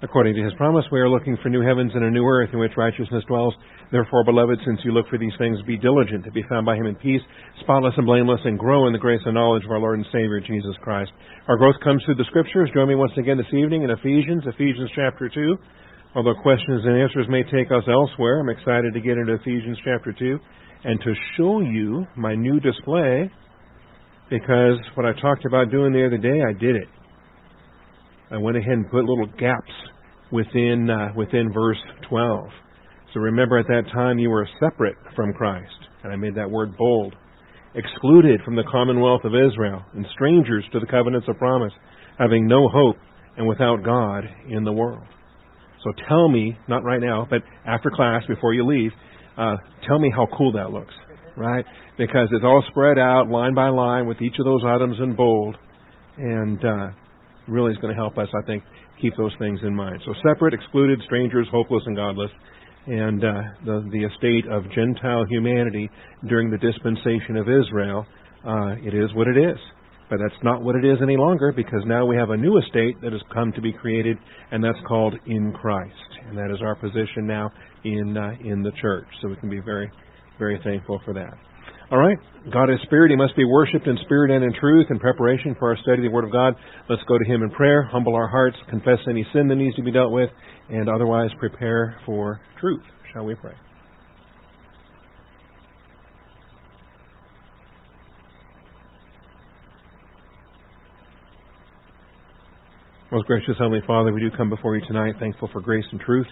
According to his promise, we are looking for new heavens and a new earth in which righteousness dwells. Therefore, beloved, since you look for these things, be diligent to be found by him in peace, spotless and blameless, and grow in the grace and knowledge of our Lord and Savior, Jesus Christ. Our growth comes through the Scriptures. Join me once again this evening in Ephesians, Ephesians chapter 2. Although questions and answers may take us elsewhere, I'm excited to get into Ephesians chapter 2 and to show you my new display because what I talked about doing the other day, I did it. I went ahead and put little gaps within uh, within verse 12. So remember, at that time you were separate from Christ, and I made that word bold, excluded from the commonwealth of Israel, and strangers to the covenants of promise, having no hope and without God in the world. So tell me, not right now, but after class, before you leave, uh, tell me how cool that looks, right? Because it's all spread out line by line with each of those items in bold, and uh, really is going to help us, I think, keep those things in mind. So separate, excluded, strangers, hopeless, and godless, and uh, the the estate of Gentile humanity during the dispensation of Israel. Uh, it is what it is. But that's not what it is any longer because now we have a new estate that has come to be created, and that's called in Christ. And that is our position now in uh, in the church. So we can be very, very thankful for that. All right. God is spirit. He must be worshipped in spirit and in truth. In preparation for our study of the Word of God, let's go to Him in prayer, humble our hearts, confess any sin that needs to be dealt with, and otherwise prepare for truth. Shall we pray? Most gracious Heavenly Father, we do come before you tonight thankful for grace and truth,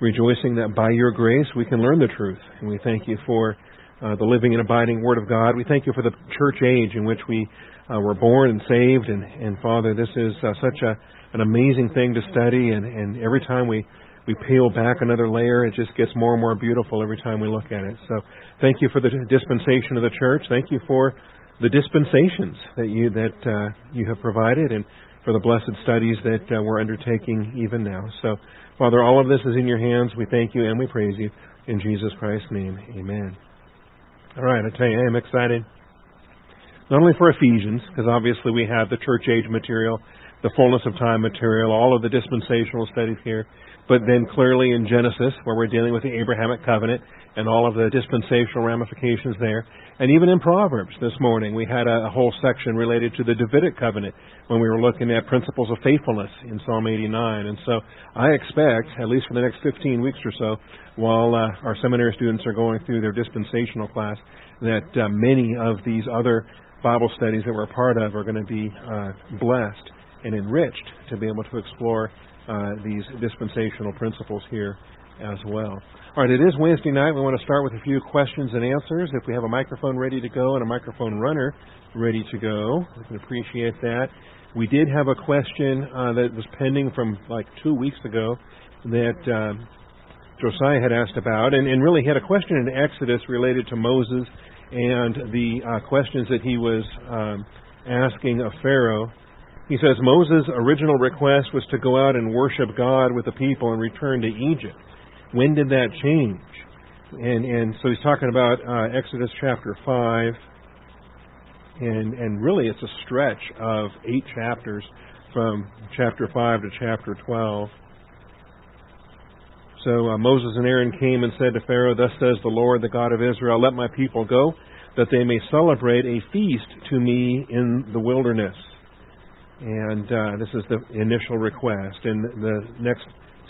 rejoicing that by your grace we can learn the truth. And we thank you for uh, the living and abiding Word of God. We thank you for the church age in which we uh, were born and saved. And, and Father, this is uh, such a, an amazing thing to study. And, and every time we, we peel back another layer, it just gets more and more beautiful every time we look at it. So thank you for the dispensation of the church. Thank you for the dispensations that you that uh, you have provided. And for the blessed studies that uh, we're undertaking even now. So, Father, all of this is in your hands. We thank you and we praise you. In Jesus Christ's name, amen. All right, I tell you, I am excited. Not only for Ephesians, because obviously we have the church age material, the fullness of time material, all of the dispensational studies here, but then clearly in Genesis, where we're dealing with the Abrahamic covenant and all of the dispensational ramifications there. And even in Proverbs this morning, we had a, whole section related to the Davidic covenant when we were looking at principles of faithfulness in Psalm 89. And so I expect, at least for the next 15 weeks or so, while uh, our seminary students are going through their dispensational class, that uh, many of these other Bible studies that we're a part of are going to be uh, blessed and enriched to be able to explore these dispensational principles here as well. All right, it is Wednesday night. We want to start with a few questions and answers. If we have a microphone ready to go and a microphone runner ready to go, we can appreciate that. We did have a question uh, that was pending from like two weeks ago that um, Josiah had asked about, and, and really had a question in Exodus related to Moses and the uh, questions that he was um, asking of Pharaoh. He says Moses' original request was to go out and worship God with the people and return to Egypt. When did that change? And and so he's talking about uh, Exodus chapter five, and and really it's a stretch of eight chapters from chapter five to chapter twelve. So uh, Moses and Aaron came and said to Pharaoh, Thus says the Lord, the God of Israel, Let my people go, that they may celebrate a feast to me in the wilderness. And uh, this is the initial request. And the next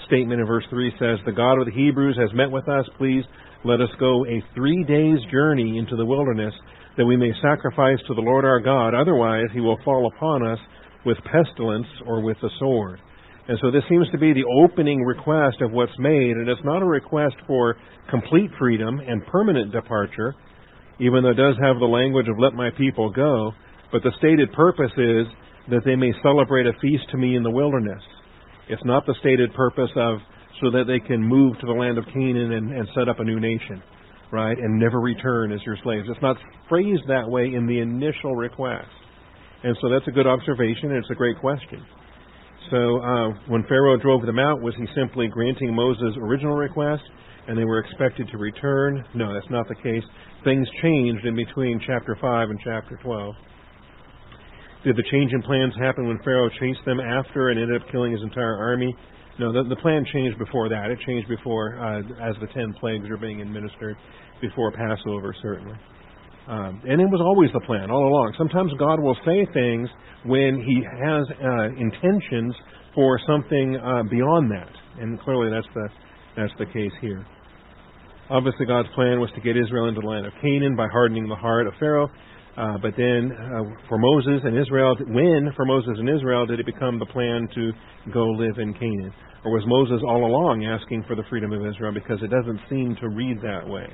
statement in verse 3 says, The God of the Hebrews has met with us. Please let us go a three days' journey into the wilderness, that we may sacrifice to the Lord our God. Otherwise, he will fall upon us with pestilence or with the sword. And so this seems to be the opening request of what's made, and it's not a request for complete freedom and permanent departure, even though it does have the language of let my people go, but the stated purpose is that they may celebrate a feast to me in the wilderness. It's not the stated purpose of so that they can move to the land of Canaan and, and set up a new nation, right, and never return as your slaves. It's not phrased that way in the initial request. And so that's a good observation, and it's a great question. So uh, when Pharaoh drove them out, was he simply granting Moses' original request and they were expected to return? No, that's not the case. Things changed in between chapter 5 and chapter 12. Did the change in plans happen when Pharaoh chased them after and ended up killing his entire army? No, the, the plan changed before that. It changed before, uh, as the ten plagues are being administered, before Passover, certainly. Um, and it was always the plan all along. Sometimes God will say things when He has uh, intentions for something uh, beyond that, and clearly that's the that's the case here. Obviously, God's plan was to get Israel into the land of Canaan by hardening the heart of Pharaoh. Uh, but then, uh, for Moses and Israel, when for Moses and Israel did it become the plan to go live in Canaan? Or was Moses all along asking for the freedom of Israel? Because it doesn't seem to read that way.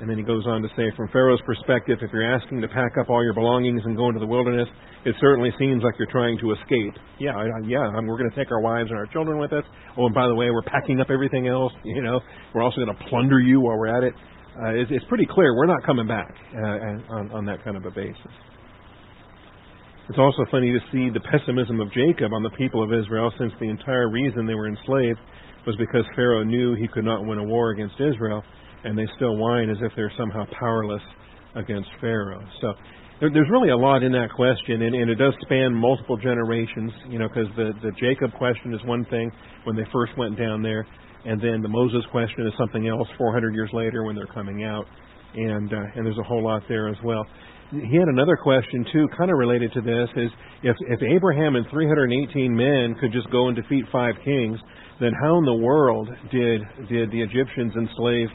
And then he goes on to say, from Pharaoh's perspective, if you're asking to pack up all your belongings and go into the wilderness, it certainly seems like you're trying to escape. Yeah, yeah, we're going to take our wives and our children with us. Oh, and by the way, we're packing up everything else. You know, we're also going to plunder you while we're at it. Uh, it's, it's pretty clear we're not coming back uh, on, on that kind of a basis. It's also funny to see the pessimism of Jacob on the people of Israel, since the entire reason they were enslaved was because Pharaoh knew he could not win a war against Israel and they still whine as if they're somehow powerless against Pharaoh. So there, there's really a lot in that question, and, and it does span multiple generations. You know, because the the Jacob question is one thing when they first went down there, and then the Moses question is something else 400 years later when they're coming out, and uh, and there's a whole lot there as well. He had another question too, kind of related to this: is if if Abraham and 318 men could just go and defeat five kings, then how in the world did did the Egyptians enslave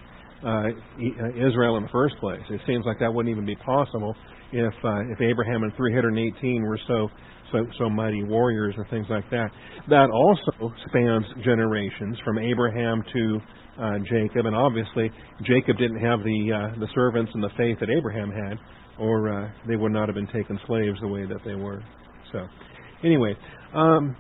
uh, uh, Israel in the first place. It seems like that wouldn't even be possible if uh, if Abraham and 318 were so so so mighty warriors and things like that. That also spans generations from Abraham to uh, Jacob, and obviously Jacob didn't have the uh, the servants and the faith that Abraham had, or uh, they would not have been taken slaves the way that they were. So, anyway, um,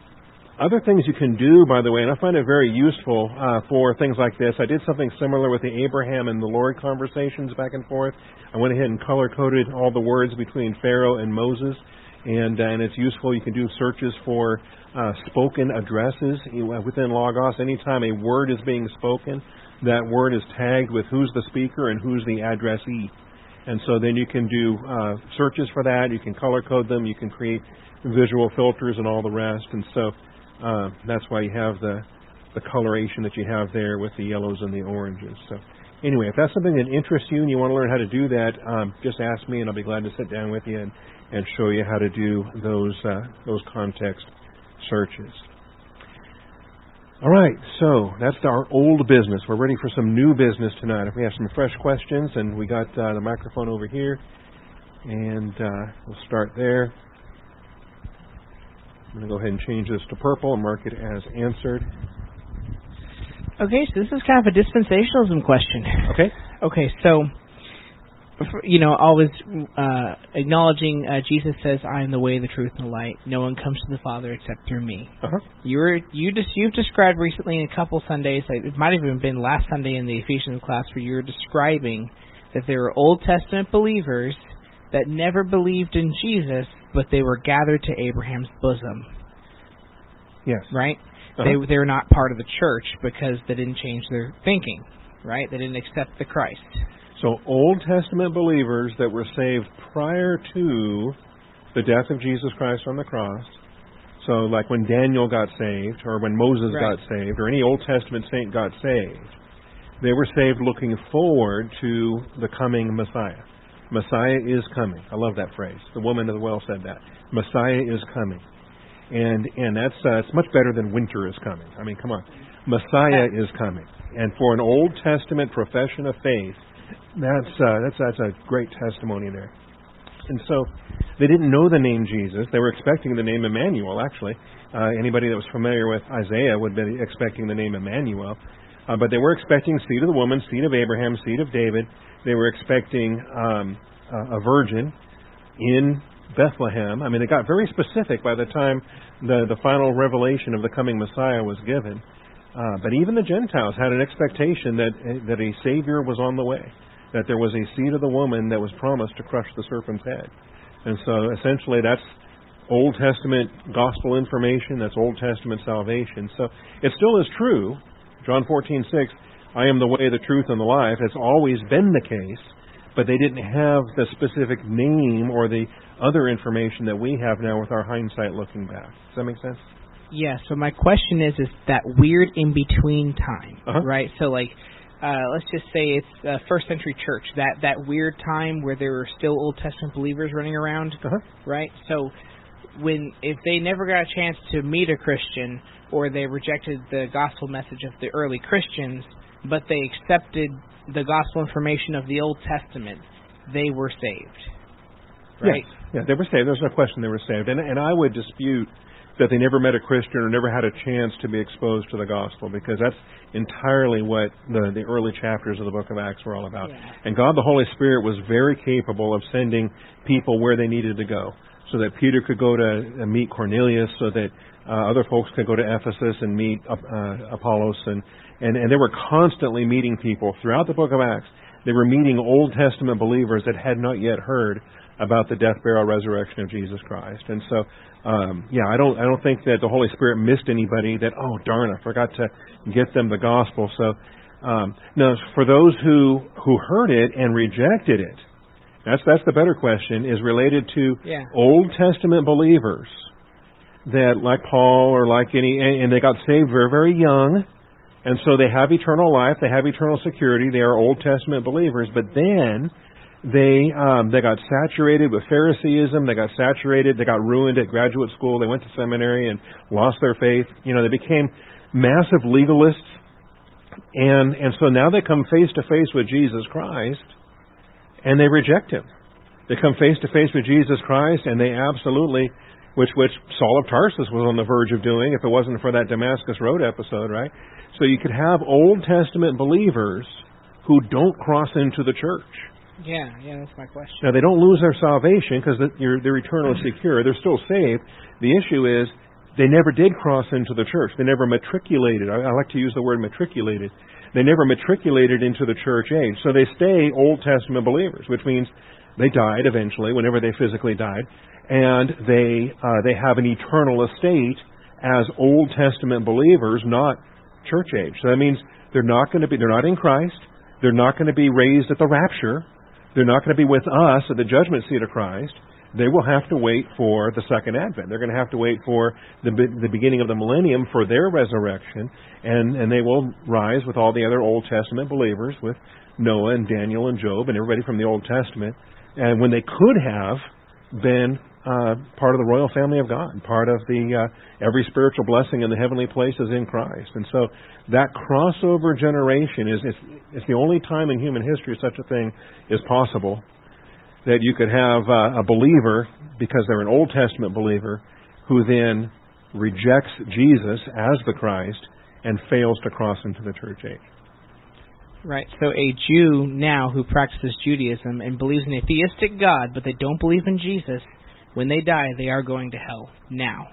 other things you can do, by the way, and I find it very useful uh, for things like this. I did something similar with the Abraham and the Lord conversations back and forth. I went ahead and color coded all the words between Pharaoh and Moses, and uh, and it's useful. You can do searches for uh, spoken addresses within Logos. Anytime a word is being spoken, that word is tagged with who's the speaker and who's the addressee. And so then you can do uh, searches for that. You can color code them. You can create visual filters and all the rest. And so uh, that's why you have the the coloration that you have there with the yellows and the oranges. So anyway, if that's something that interests you and you want to learn how to do that, um, just ask me and I'll be glad to sit down with you and, and show you how to do those uh, those context searches. All right, so that's our old business. We're ready for some new business tonight. If we have some fresh questions, and we got uh, the microphone over here, and uh, we'll start there. I'm going to go ahead and change this to purple and mark it as answered. Okay, so this is kind of a dispensationalism question. Okay. Okay, so you know, always uh, acknowledging uh, Jesus says, "I am the way, the truth, and the light. No one comes to the Father except through me." Uh-huh. You were you just you've described recently in a couple Sundays. It might have even been last Sunday in the Ephesians class where you were describing that there were Old Testament believers that never believed in Jesus, but they were gathered to Abraham's bosom. Yes. Right? Uh-huh. They they're not part of the church because they didn't change their thinking. Right? They didn't accept the Christ. So Old Testament believers that were saved prior to the death of Jesus Christ on the cross. So like when Daniel got saved or when Moses right. got saved or any Old Testament saint got saved, they were saved looking forward to the coming Messiah. Messiah is coming. I love that phrase. The woman of the well said that. Messiah is coming. And and that's uh, it's much better than winter is coming. I mean, come on. Messiah is coming. And for an Old Testament profession of faith, that's uh, that's that's a great testimony there. And so they didn't know the name Jesus. They were expecting the name Emmanuel, actually. Uh, anybody that was familiar with Isaiah would be expecting the name Emmanuel. Uh, but they were expecting seed of the woman, seed of Abraham, seed of David. They were expecting um, a virgin in Bethlehem. I mean, it got very specific by the time the, the final revelation of the coming Messiah was given. Uh, but even the Gentiles had an expectation that that a Savior was on the way, that there was a seed of the woman that was promised to crush the serpent's head. And so essentially that's Old Testament gospel information, that's Old Testament salvation. So it still is true. John 14:6, I am the way, the truth, and the life has always been the case, but they didn't have the specific name or the other information that we have now with our hindsight looking back. Does that make sense? Yeah. So my question is, is that weird in between time, Uh-huh. right? So like, uh, let's just say it's uh, first century church, that that weird time where there were still Old Testament believers running around, Uh-huh. right? So when if they never got a chance to meet a Christian or they rejected the gospel message of the early Christians, but they accepted the gospel information of the Old Testament, they were saved. Right? Yes. Yeah, they were saved. There's no question they were saved. And and I would dispute that they never met a Christian or never had a chance to be exposed to the gospel because that's entirely what the the early chapters of the book of Acts were all about. Yeah. And God the Holy Spirit was very capable of sending people where they needed to go. So that Peter could go to uh, meet Cornelius, so that uh, other folks could go to Ephesus and meet uh, Apollos, and, and and they were constantly meeting people throughout the book of Acts. They were meeting Old Testament believers that had not yet heard about the death, burial, resurrection of Jesus Christ. And so, um, yeah, I don't I don't think that the Holy Spirit missed anybody. That oh darn, I forgot to get them the gospel. So, um, no, for those who who heard it and rejected it, that's that's the better question. Is related to Yeah. Old Testament believers that, like Paul or like any, and they got saved very very young. And so they have eternal life, they have eternal security, they are Old Testament believers, but then they um, they got saturated with Phariseeism. They got saturated. They got ruined at graduate school. They went to seminary and lost their faith. You know, they became massive legalists, and and so now they come face to face with Jesus Christ, and they reject him. They come face to face with Jesus Christ, and they absolutely, which which Saul of Tarsus was on the verge of doing, if it wasn't for that Damascus Road episode, right? So you could have Old Testament believers who don't cross into the church. Yeah, yeah, that's my question. Now they don't lose their salvation because they're, they're eternally secure. They're still saved. The issue is they never did cross into the church. They never matriculated. I, I like to use the word matriculated. They never matriculated into the church age. So they stay Old Testament believers, which means they died eventually, whenever they physically died, and they uh, they have an eternal estate as Old Testament believers, not church age. So that means they're not going to be they're not in Christ. They're not going to be raised at the rapture. They're not going to be with us at the judgment seat of Christ. They will have to wait for the second advent. They're going to have to wait for the, the beginning of the millennium for their resurrection, and, and they will rise with all the other Old Testament believers, with Noah and Daniel and Job and everybody from the Old Testament. And when they could have been uh, part of the royal family of God, part of the uh, every spiritual blessing in the heavenly places in Christ. And so that crossover generation is it's, it's the only time in human history such a thing is possible that you could have uh, a believer because they're an Old Testament believer who then rejects Jesus as the Christ and fails to cross into the church age. Right. So a Jew now who practices Judaism and believes in a theistic God, but they don't believe in Jesus, when they die, they are going to hell now.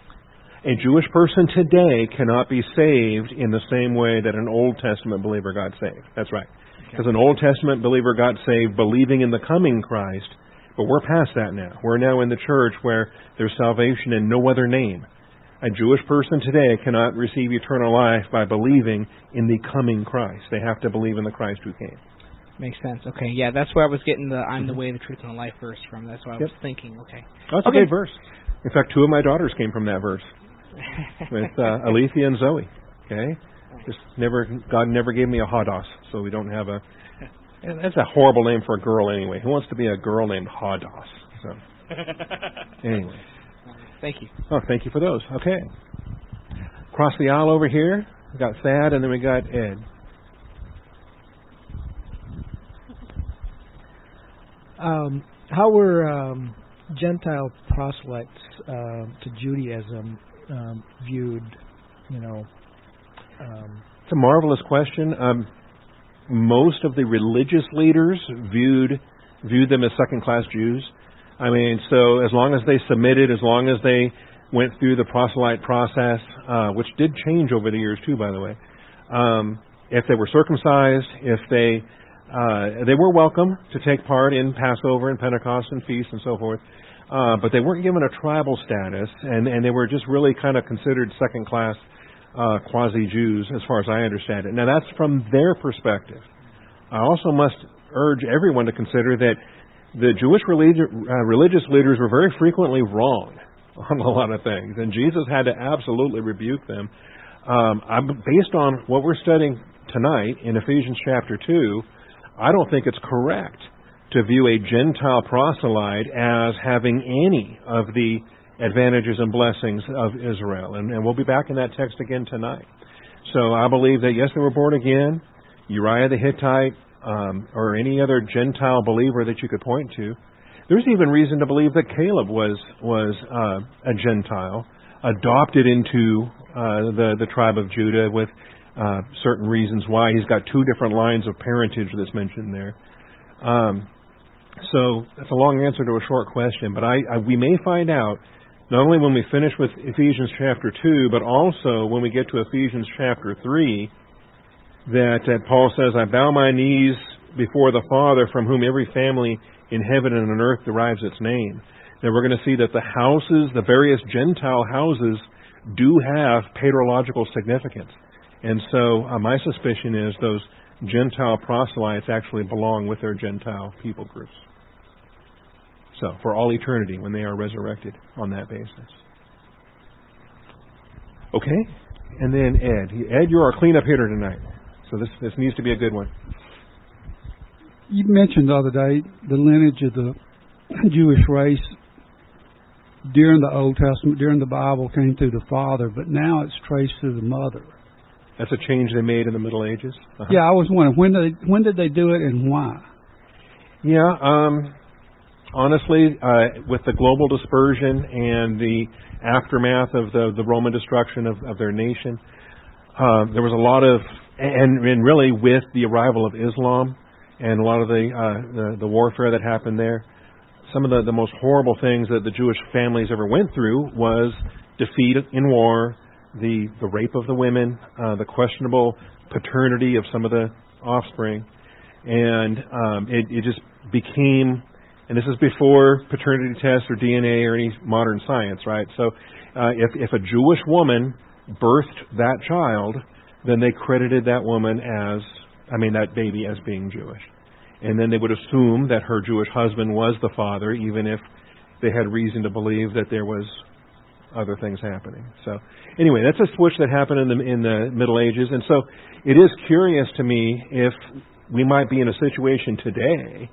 A Jewish person today cannot be saved in the same way that an Old Testament believer got saved. That's right. Because an Old Testament believer got saved believing in the coming Christ, but we're past that now. We're now in the church where there's salvation in no other name. A Jewish person today cannot receive eternal life by believing in the coming Christ. They have to believe in the Christ who came. Makes sense. Okay, yeah, that's where I was getting the "I'm the way, the truth, and the life" verse from. That's why I Yep. was thinking. Okay. Oh, that's Okay. a good verse. In fact, two of my daughters came from that verse with uh, Alethea and Zoe. Okay, just never God never gave me a Hadas, so we don't have a. That's a horrible name for a girl anyway. Who wants to be a girl named Hadas? So anyway, Thank you. oh, thank you for those. Okay, across the aisle over here, we got Thad, and then we got Ed. Um, how were um, Gentile proselytes uh, to Judaism um, viewed? You know, um, It's a marvelous question. Um, most of the religious leaders viewed viewed them as second class Jews. I mean, so as long as they submitted, as long as they went through the proselyte process, uh, which did change over the years too, by the way. Um, if they were circumcised, if they uh, they were welcome to take part in Passover and Pentecost and feasts and so forth, uh, but they weren't given a tribal status, and and they were just really kind of considered second class uh, quasi Jews, as far as I understand it. Now that's from their perspective. I also must urge everyone to consider that the Jewish religi- uh, religious leaders were very frequently wrong on a lot of things, and Jesus had to absolutely rebuke them. Um, based on what we're studying tonight in Ephesians chapter 2, I don't think it's correct to view a Gentile proselyte as having any of the advantages and blessings of Israel. And, and we'll be back in that text again tonight. So I believe that, yes, they were born again. Uriah the Hittite, um, or any other Gentile believer that you could point to. There's even reason to believe that Caleb was was uh, a Gentile, adopted into uh, the the tribe of Judah with uh, certain reasons why. He's got two different lines of parentage that's mentioned there. Um, so that's a long answer to a short question, but I, I, we may find out not only when we finish with Ephesians chapter 2, but also when we get to Ephesians chapter 3, that, that Paul says, I bow my knees before the Father from whom every family in heaven and on earth derives its name. Now we're going to see that the houses, the various Gentile houses, do have patrological significance. And so uh, my suspicion is those Gentile proselytes actually belong with their Gentile people groups. So, for all eternity when they are resurrected on that basis. Okay? And then Ed. Ed, you're our cleanup hitter tonight. So this, this needs to be a good one. You mentioned the other day the lineage of the Jewish race during the Old Testament, during the Bible, came through the father, but now it's traced through the mother. That's a change they made in the Middle Ages. Uh-huh. Yeah, I was wondering when did they, when did they do it and why? Yeah, um, honestly, uh, with the global dispersion and the aftermath of the the Roman destruction of, of their nation, uh, there was a lot of and, and really with the arrival of Islam and a lot of the uh, the, the warfare that happened there, some of the, the most horrible things that the Jewish families ever went through was defeat in war, the the rape of the women, uh, the questionable paternity of some of the offspring, and um, it, it just became. And this is before paternity tests or DNA or any modern science, right? So, uh, if if a Jewish woman birthed that child, then they credited that woman as, I mean, that baby as being Jewish, and then they would assume that her Jewish husband was the father, even if they had reason to believe that there was other things happening. So anyway, that's a switch that happened in the in the Middle Ages, and so it is curious to me if we might be in a situation today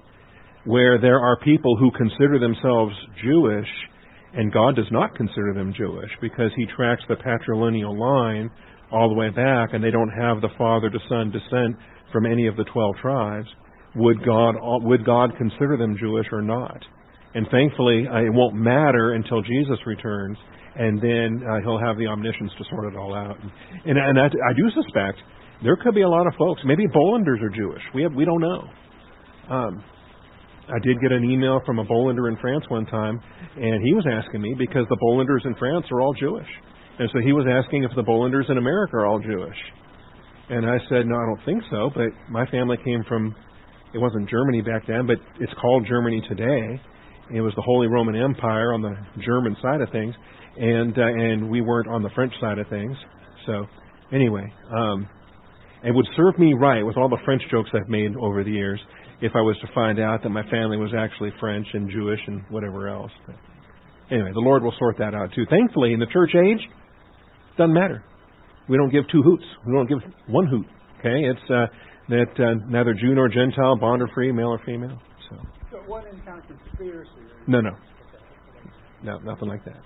where there are people who consider themselves Jewish and God does not consider them Jewish because he tracks the patrilineal line all the way back and they don't have the father to son descent from any of the 12 tribes. Would God would God consider them Jewish or not? And thankfully uh, it won't matter until Jesus returns and then uh, he'll have the omniscience to sort it all out. And, and I, I do suspect there could be a lot of folks. Maybe Bollanders are Jewish. We have we don't know. Um, I did get an email from a Bollander in France one time, and he was asking me because the Bollanders in France are all Jewish, and so he was asking if the Bollanders in America are all Jewish. And I said, no, I don't think so. But my family came from, it wasn't Germany back then, but it's called Germany today. It was the Holy Roman Empire on the German side of things and uh, and we weren't on the French side of things. So anyway, um, it would serve me right with all the French jokes I've made over the years if I was to find out that my family was actually French and Jewish and whatever else. But anyway, the Lord will sort that out too. Thankfully, in the church age, it doesn't matter. We don't give two hoots. We don't give one hoot. Okay, it's uh, that uh, neither Jew nor Gentile, bond or free, male or female. So. So it wasn't any kind of conspiracy. No, no, no, nothing like that.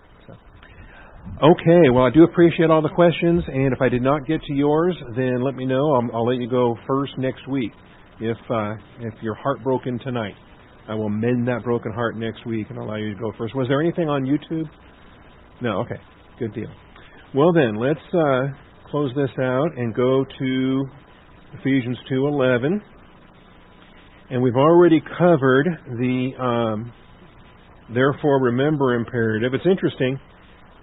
Okay, well, I do appreciate all the questions, and if I did not get to yours, then let me know. I'll, I'll let you go first next week. If uh, if you're heartbroken tonight, I will mend that broken heart next week and allow you to go first. Was there anything on YouTube? No. Okay, good deal. Well, then let's uh, close this out and go to Ephesians two eleven, and we've already covered the um, therefore remember imperative. It's interesting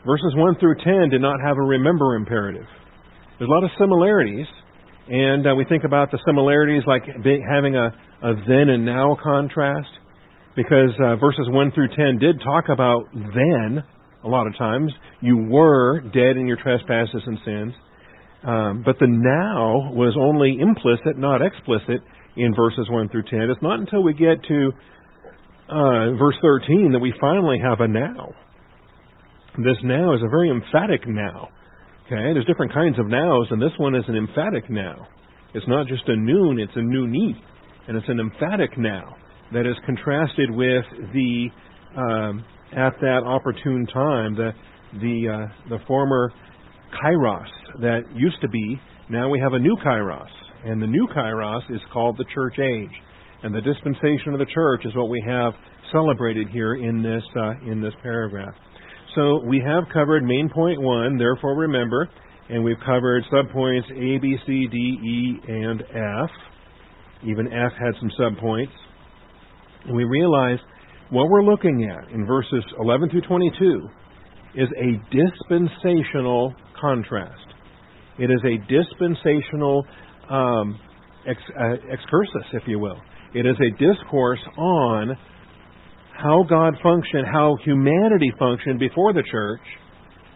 Verses 1 through 10 did not have a remember imperative. There's a lot of similarities, and uh, we think about the similarities like having a, a then and now contrast, because uh, verses 1 through 10 did talk about then a lot of times. You were dead in your trespasses and sins. Um, but the now was only implicit, not explicit, in verses 1 through 10. It's not until we get to uh, verse 13 that we finally have a now. This now is a very emphatic now. Okay, there's different kinds of nows, and this one is an emphatic now. It's not just a noon; it's a nuni, and it's an emphatic now that is contrasted with the um, at that opportune time the the uh, the former kairos that used to be. Now we have a new kairos, and the new kairos is called the church age, and the dispensation of the church is what we have celebrated here in this uh, in this paragraph. So we have covered main point one, therefore remember, and we've covered subpoints A, B, C, D, E, and F. Even F had some subpoints. We realize what we're looking at in verses 11 through 22 is a dispensational contrast. It is a dispensational um, ex, uh, excursus, if you will. It is a discourse on how God functioned, how humanity functioned before the church,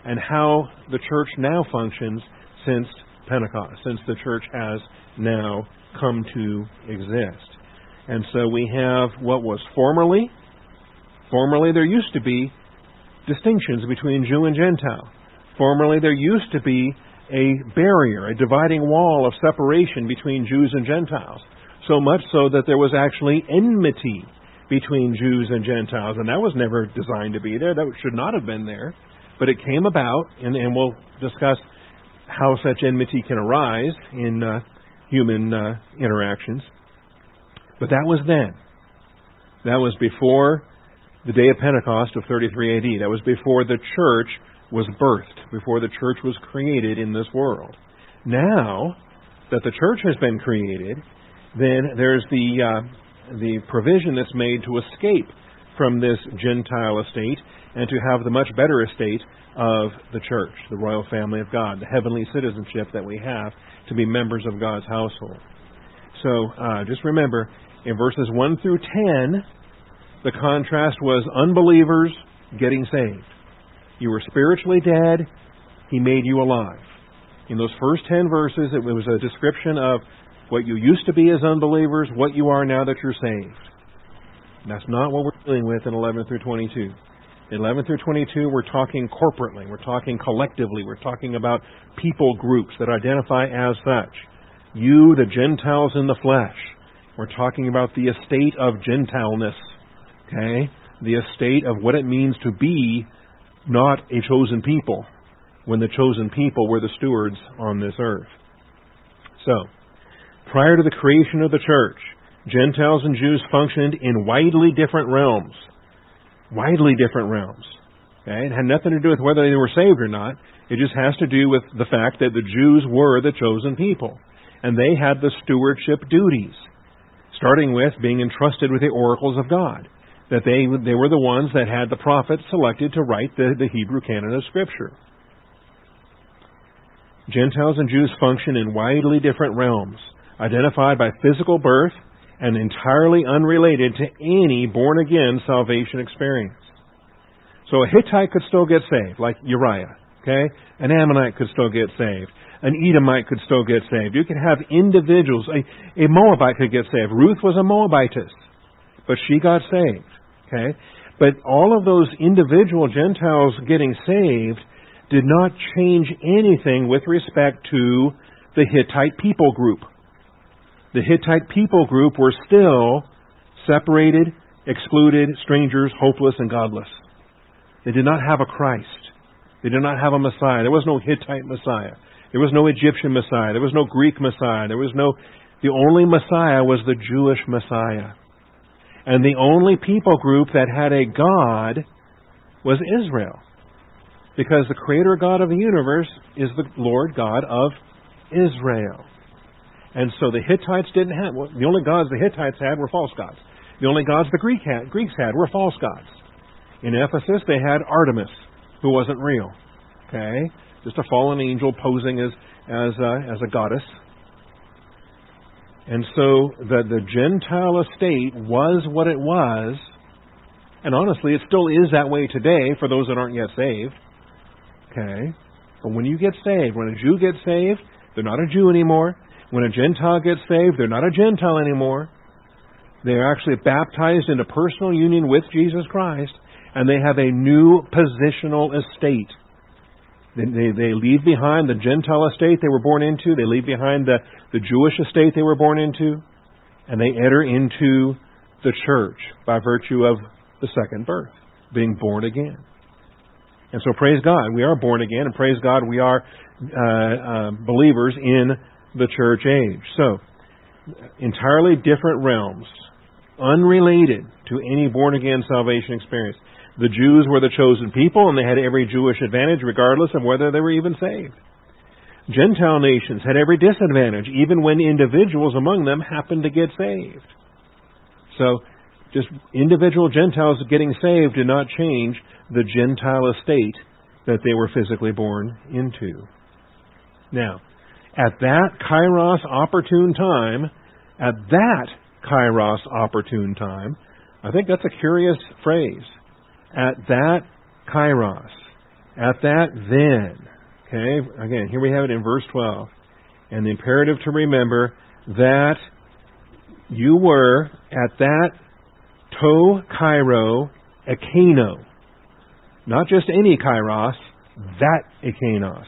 and how the church now functions since Pentecost, since the church has now come to exist. And so we have what was formerly, formerly there used to be distinctions between Jew and Gentile. Formerly there used to be a barrier, a dividing wall of separation between Jews and Gentiles. So much so that there was actually enmity between Jews and Gentiles, and that was never designed to be there. That should not have been there. But it came about, and, and we'll discuss how such enmity can arise in uh, human uh, interactions. But that was then. That was before the day of Pentecost of 33 AD. That was before the church was birthed, before the church was created in this world. Now that the church has been created, then there's the uh, the provision that's made to escape from this Gentile estate and to have the much better estate of the church, the royal family of God, the heavenly citizenship that we have to be members of God's household. So uh, just remember, in verses 1 through 10, the contrast was unbelievers getting saved. You were spiritually dead, He made you alive. In those first 10 verses, it was a description of what you used to be as unbelievers, what you are now that you're saved. That's not what we're dealing with in 11 through 22. In 11 through 22, we're talking corporately, we're talking collectively, we're talking about people groups that identify as such. You, the Gentiles in the flesh. We're talking about the estate of Gentileness. Okay? The estate of what it means to be not a chosen people when the chosen people were the stewards on this earth. So, prior to the creation of the church, Gentiles and Jews functioned in widely different realms. Widely different realms. Okay? It had nothing to do with whether they were saved or not. It just has to do with the fact that the Jews were the chosen people. And they had the stewardship duties, starting with being entrusted with the oracles of God. That they, they were the ones that had the prophets selected to write the, the Hebrew canon of Scripture. Gentiles and Jews function in widely different realms, identified by physical birth and entirely unrelated to any born again salvation experience. So a Hittite could still get saved, like Uriah. Okay? An Ammonite could still get saved. An Edomite could still get saved. You could have individuals. A, a Moabite could get saved. Ruth was a Moabitess, but she got saved. Okay? But all of those individual Gentiles getting saved did not change anything with respect to the Hittite people group the Hittite people group were still separated, excluded, strangers, hopeless, and godless. They did not have a Christ. They did not have a Messiah. There was no Hittite Messiah. There was no Egyptian Messiah. There was no Greek Messiah. There was no. The only Messiah was the Jewish Messiah. And the only people group that had a God was Israel. Because the Creator God of the universe is the Lord God of Israel. And so the Hittites didn't have, well, the only gods the Hittites had were false gods. The only gods the Greek had, Greeks had were false gods. In Ephesus, they had Artemis, who wasn't real. Okay? Just a fallen angel posing as, as, a, as a goddess. And so the, the Gentile estate was what it was. And honestly, it still is that way today for those that aren't yet saved. Okay? But when you get saved, when a Jew gets saved, they're not a Jew anymore. When a Gentile gets saved, they're not a Gentile anymore. They're actually baptized into personal union with Jesus Christ, and they have a new positional estate. They, they, they leave behind the Gentile estate they were born into, they leave behind the, the Jewish estate they were born into, and they enter into the church by virtue of the second birth, being born again. And so praise God, we are born again, and praise God, we are uh, uh, believers in the church age. So, entirely different realms, unrelated to any born again salvation experience. The Jews were the chosen people, and they had every Jewish advantage, regardless of whether they were even saved. Gentile nations had every disadvantage, even when individuals among them happened to get saved. So, just individual Gentiles getting saved did not change the Gentile estate that they were physically born into. Now, at that kairos opportune time, at that kairos opportune time, I think that's a curious phrase. At that kairos. At that then. Okay, again, here we have it in verse 12. And the imperative to remember that you were at that to kairo ekeino. Not just any kairos, that ekeinos.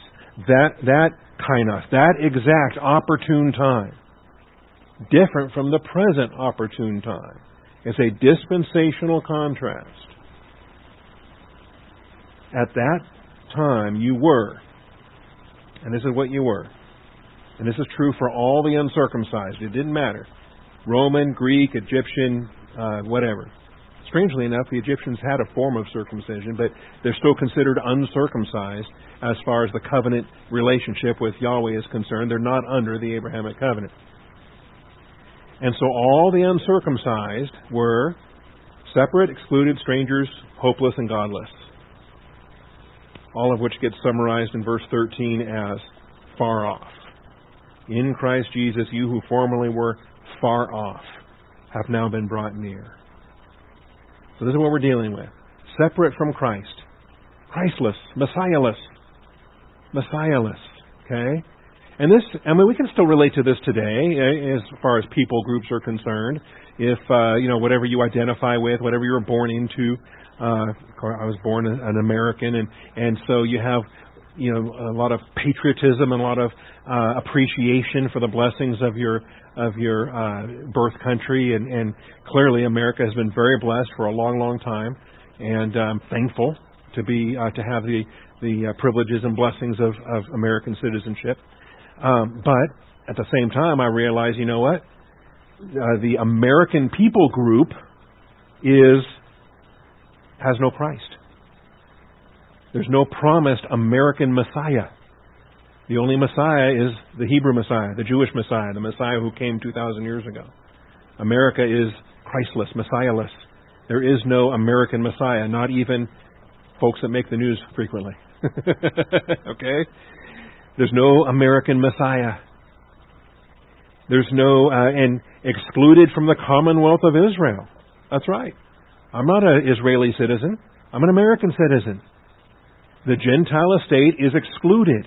That, that kainos, that exact opportune time. Different from the present opportune time. It's a dispensational contrast. At that time, you were, and this is what you were, and this is true for all the uncircumcised. It didn't matter. Roman, Greek, Egyptian, uh, whatever. Strangely enough, the Egyptians had a form of circumcision, but they're still considered uncircumcised as far as the covenant relationship with Yahweh is concerned. They're not under the Abrahamic covenant. And so all the uncircumcised were separate, excluded, strangers, hopeless, and godless. All of which gets summarized in verse 13 as far off. In Christ Jesus, you who formerly were far off have now been brought near. So this is what we're dealing with. Separate from Christ. Christless, Messiahless. Messiahless. Okay? And this, I mean, we can still relate to this today eh, as far as people groups are concerned. If, uh, you know, whatever you identify with, whatever you were born into, uh, I was born an American, and, and so you have, you know, a lot of patriotism and a lot of uh, appreciation for the blessings of your of your uh, birth country, and, and clearly America has been very blessed for a long, long time, and I'm thankful to be uh, to have the the uh, privileges and blessings of, of American citizenship. Um, but at the same time, I realize, you know what? Uh, the American people group is has no Christ. There's no promised American Messiah. The only Messiah is the Hebrew Messiah, the Jewish Messiah, the Messiah who came 2,000 years ago. America is Christless, Messiahless. There is no American Messiah, not even folks that make the news frequently. okay? There's no American Messiah. There's no, uh, and excluded from the Commonwealth of Israel. That's right. I'm not an Israeli citizen. I'm an American citizen. The Gentile estate is excluded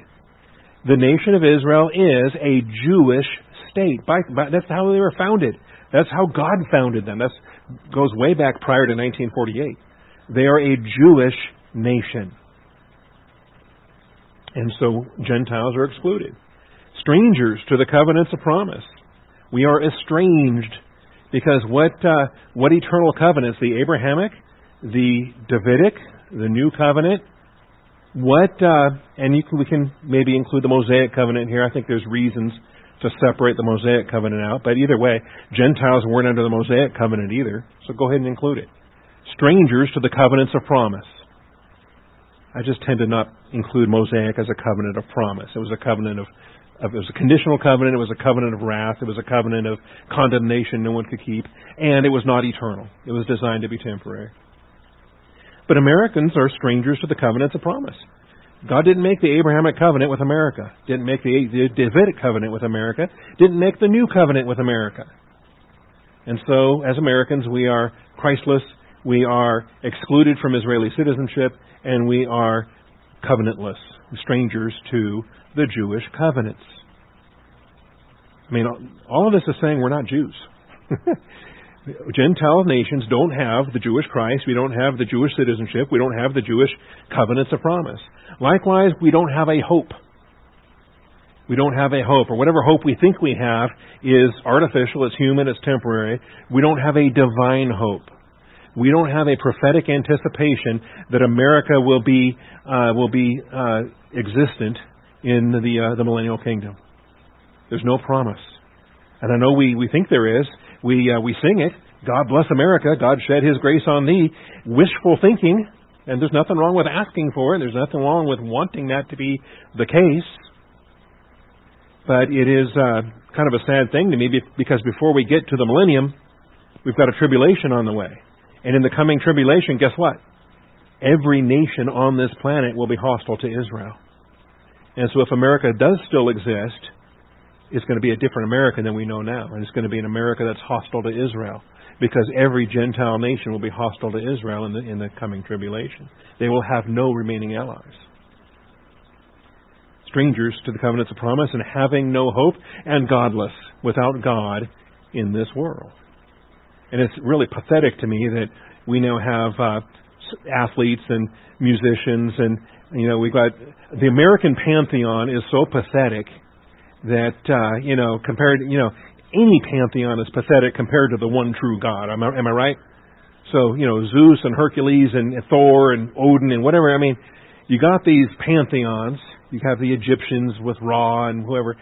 the nation of Israel is a Jewish state. By, by, that's how they were founded. That's how God founded them. That goes way back prior to 1948. They are a Jewish nation. And so Gentiles are excluded. Strangers to the covenants of promise. We are estranged because what uh, what eternal covenants? The Abrahamic, the Davidic, the New Covenant, what, uh, and can, we can maybe include the Mosaic covenant here. I think there's reasons to separate the Mosaic covenant out, but either way, Gentiles weren't under the Mosaic covenant either, so go ahead and include it. Strangers to the covenants of promise. I just tend to not include Mosaic as a covenant of promise. It was a covenant of, of it was a conditional covenant, it was a covenant of wrath, it was a covenant of condemnation no one could keep, and it was not eternal. It was designed to be temporary. But Americans are strangers to the covenants of promise. God didn't make the Abrahamic covenant with America, didn't make the, Davidic covenant with America, didn't make the new covenant with America. And so, as Americans, we are Christless, we are excluded from Israeli citizenship, and we are covenantless, strangers to the Jewish covenants. I mean, all of this is saying we're not Jews. Gentile nations don't have the Jewish Christ. We don't have the Jewish citizenship. We don't have the Jewish covenants of promise. Likewise, we don't have a hope. We don't have a hope, or whatever hope we think we have is artificial, it's human, it's temporary. We don't have a divine hope. We don't have a prophetic anticipation that America will be uh, will be uh, existent in the uh, the millennial kingdom. There's no promise, and I know we we think there is. We uh, we sing it. God bless America. God shed His grace on thee. Wishful thinking, and there's nothing wrong with asking for it. There's nothing wrong with wanting that to be the case. But it is uh, kind of a sad thing to me because before we get to the millennium, we've got a tribulation on the way. And in the coming tribulation, guess what? Every nation on this planet will be hostile to Israel. And so if America does still exist, it's going to be a different America than we know now. And it's going to be an America that's hostile to Israel. Because every Gentile nation will be hostile to Israel in the, in the coming tribulation. They will have no remaining allies strangers to the covenants of promise and having no hope and godless without God in this world. And it's really pathetic to me that we now have uh, athletes and musicians and you know we've got the American pantheon is so pathetic that uh, you know compared you know any pantheon is pathetic compared to the one true God. Am I, am I right? So you know Zeus and Hercules and Thor and Odin and whatever. I mean, you got these pantheons you have the Egyptians with Ra and whoever.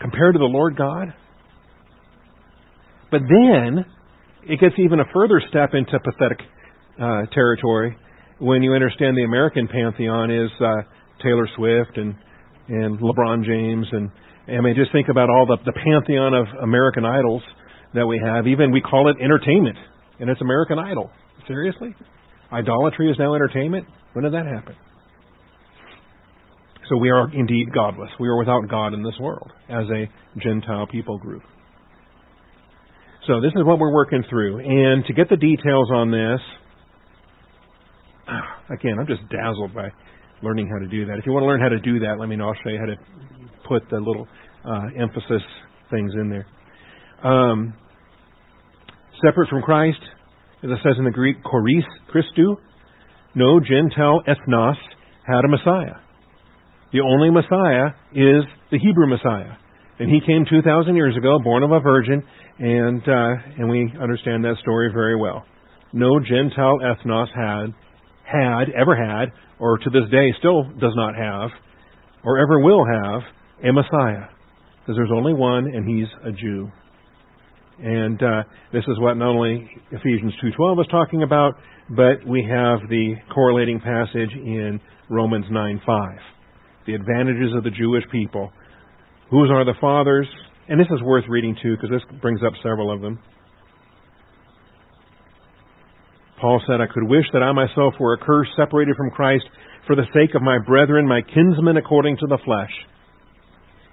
Compared to the Lord God? But then it gets even a further step into pathetic uh, territory when you understand the American pantheon is uh, Taylor Swift and and LeBron James and I mean just think about all the the pantheon of American idols that we have. Even we call it entertainment, and it's American Idol. Seriously, idolatry is now entertainment. When did that happen? So we are indeed godless. We are without God in this world as a Gentile people group. So this is what we're working through. And to get the details on this, again, I'm just dazzled by learning how to do that. If you want to learn how to do that, let me know. I'll show you how to put the little uh, emphasis things in there. Um, separate from Christ, as it says in the Greek, choris Christou, no Gentile ethnos had a Messiah. The only Messiah is the Hebrew Messiah. And he came 2,000 years ago, born of a virgin, and, uh, and we understand that story very well. No Gentile ethnos had, had, ever had, or to this day still does not have, or ever will have, a Messiah. Because there's only one, and he's a Jew. And uh, this is what not only Ephesians 2.12 is talking about, but we have the correlating passage in Romans 9.5 the advantages of the Jewish people. Whose are the fathers? And this is worth reading too, because this brings up several of them. Paul said, I could wish that I myself were accursed, separated from Christ, for the sake of my brethren, my kinsmen according to the flesh.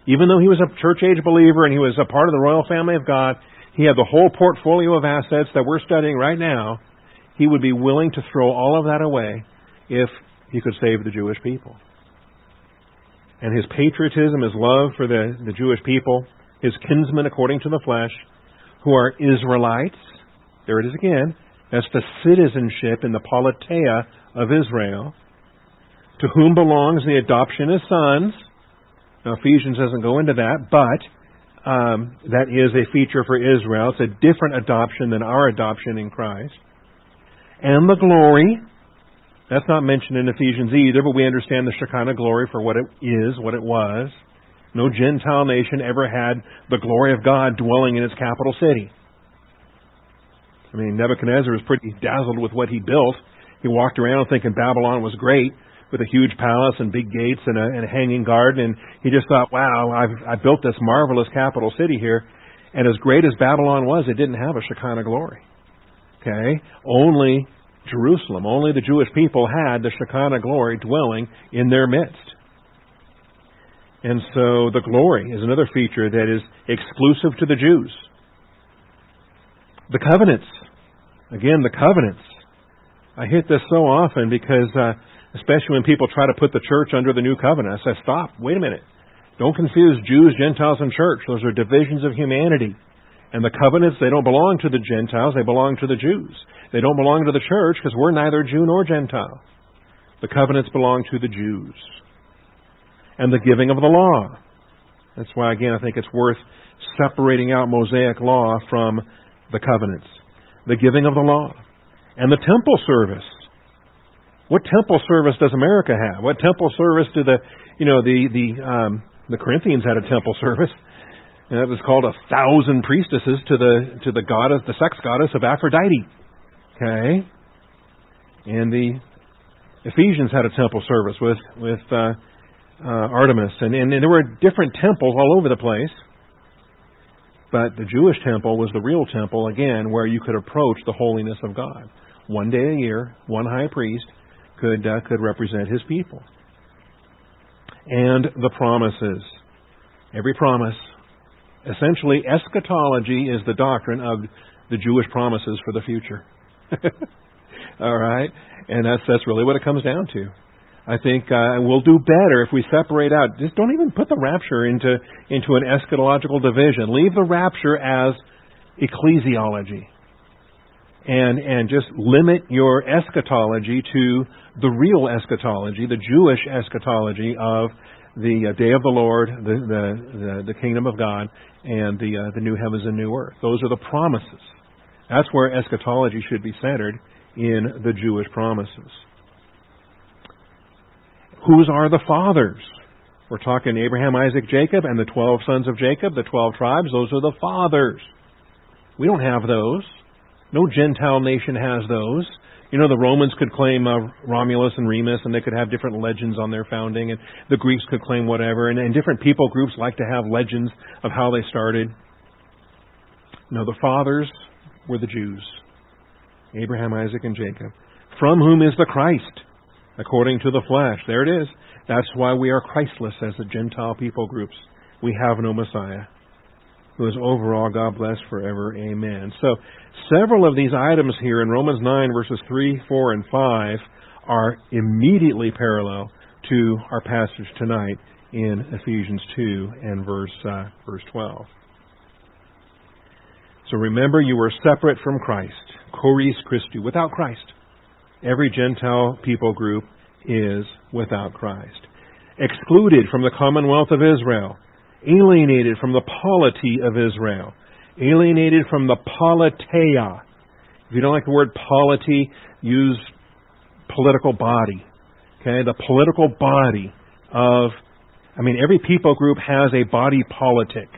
Even though he was a church age believer and he was a part of the royal family of God, he had the whole portfolio of assets that we're studying right now. He would be willing to throw all of that away if he could save the Jewish people and his patriotism, his love for the, the Jewish people, his kinsmen according to the flesh, who are Israelites. There it is again. That's the citizenship in the politeia of Israel, to whom belongs the adoption as sons. Now, Ephesians doesn't go into that, but um, that is a feature for Israel. It's a different adoption than our adoption in Christ. And the glory, that's not mentioned in Ephesians either, but we understand the Shekinah glory for what it is, what it was. No Gentile nation ever had the glory of God dwelling in its capital city. I mean, Nebuchadnezzar was pretty dazzled with what he built. He walked around thinking Babylon was great with a huge palace and big gates and a, and a hanging garden, and he just thought, wow, I've, I built this marvelous capital city here. And as great as Babylon was, it didn't have a Shekinah glory. Okay? Only Jerusalem. Only the Jewish people had the Shekinah glory dwelling in their midst. And so the glory is another feature that is exclusive to the Jews. The covenants. Again, the covenants. I hit this so often because, uh, especially when people try to put the church under the new covenant, I say, stop, wait a minute. Don't confuse Jews, Gentiles, and church. Those are divisions of humanity. And the covenants, they don't belong to the Gentiles, they belong to the Jews. They don't belong to the church because we're neither Jew nor Gentile. The covenants belong to the Jews. And the giving of the law. That's why, again, I think it's worth separating out Mosaic law from the covenants. The giving of the law. And the temple service. What temple service does America have? What temple service do the, you know, the, the, um, the Corinthians had a temple service. And it was called a thousand priestesses to the to the goddess, the sex goddess of Aphrodite. Okay, and the Ephesians had a temple service with with uh, uh, Artemis, and, and, and there were different temples all over the place. But the Jewish temple was the real temple again, where you could approach the holiness of God. One day a year, one high priest could uh, could represent his people. And the promises, every promise essentially, eschatology is the doctrine of the Jewish promises for the future. All right? And that's, that's really what it comes down to. I think uh, we'll do better if we separate out. Just don't even put the rapture into into an eschatological division. Leave the rapture as ecclesiology, and and just limit your eschatology to the real eschatology, the Jewish eschatology of the uh, day of the Lord, the, the, the, the kingdom of God, and the, uh, the new heavens and new earth. Those are the promises. That's where eschatology should be centered in the Jewish promises. Whose are the fathers? We're talking Abraham, Isaac, Jacob, and the 12 sons of Jacob, the 12 tribes. Those are the fathers. We don't have those. No Gentile nation has those. You know, the Romans could claim uh, Romulus and Remus, and they could have different legends on their founding, and the Greeks could claim whatever, and, and different people groups like to have legends of how they started. No, the fathers were the Jews Abraham, Isaac, and Jacob, from whom is the Christ, according to the flesh. There it is. That's why we are Christless as the Gentile people groups. We have no Messiah who is over all. God bless forever. Amen. So, several of these items here in Romans 9, verses 3, 4, and 5 are immediately parallel to our passage tonight in Ephesians 2 and verse, uh, verse 12. So remember, you were separate from Christ, choris Christi, without Christ. Every Gentile people group is without Christ. Excluded from the commonwealth of Israel, alienated from the polity of Israel, alienated from the politeia. If you don't like the word polity, use political body. Okay, the political body of, I mean, every people group has a body politic.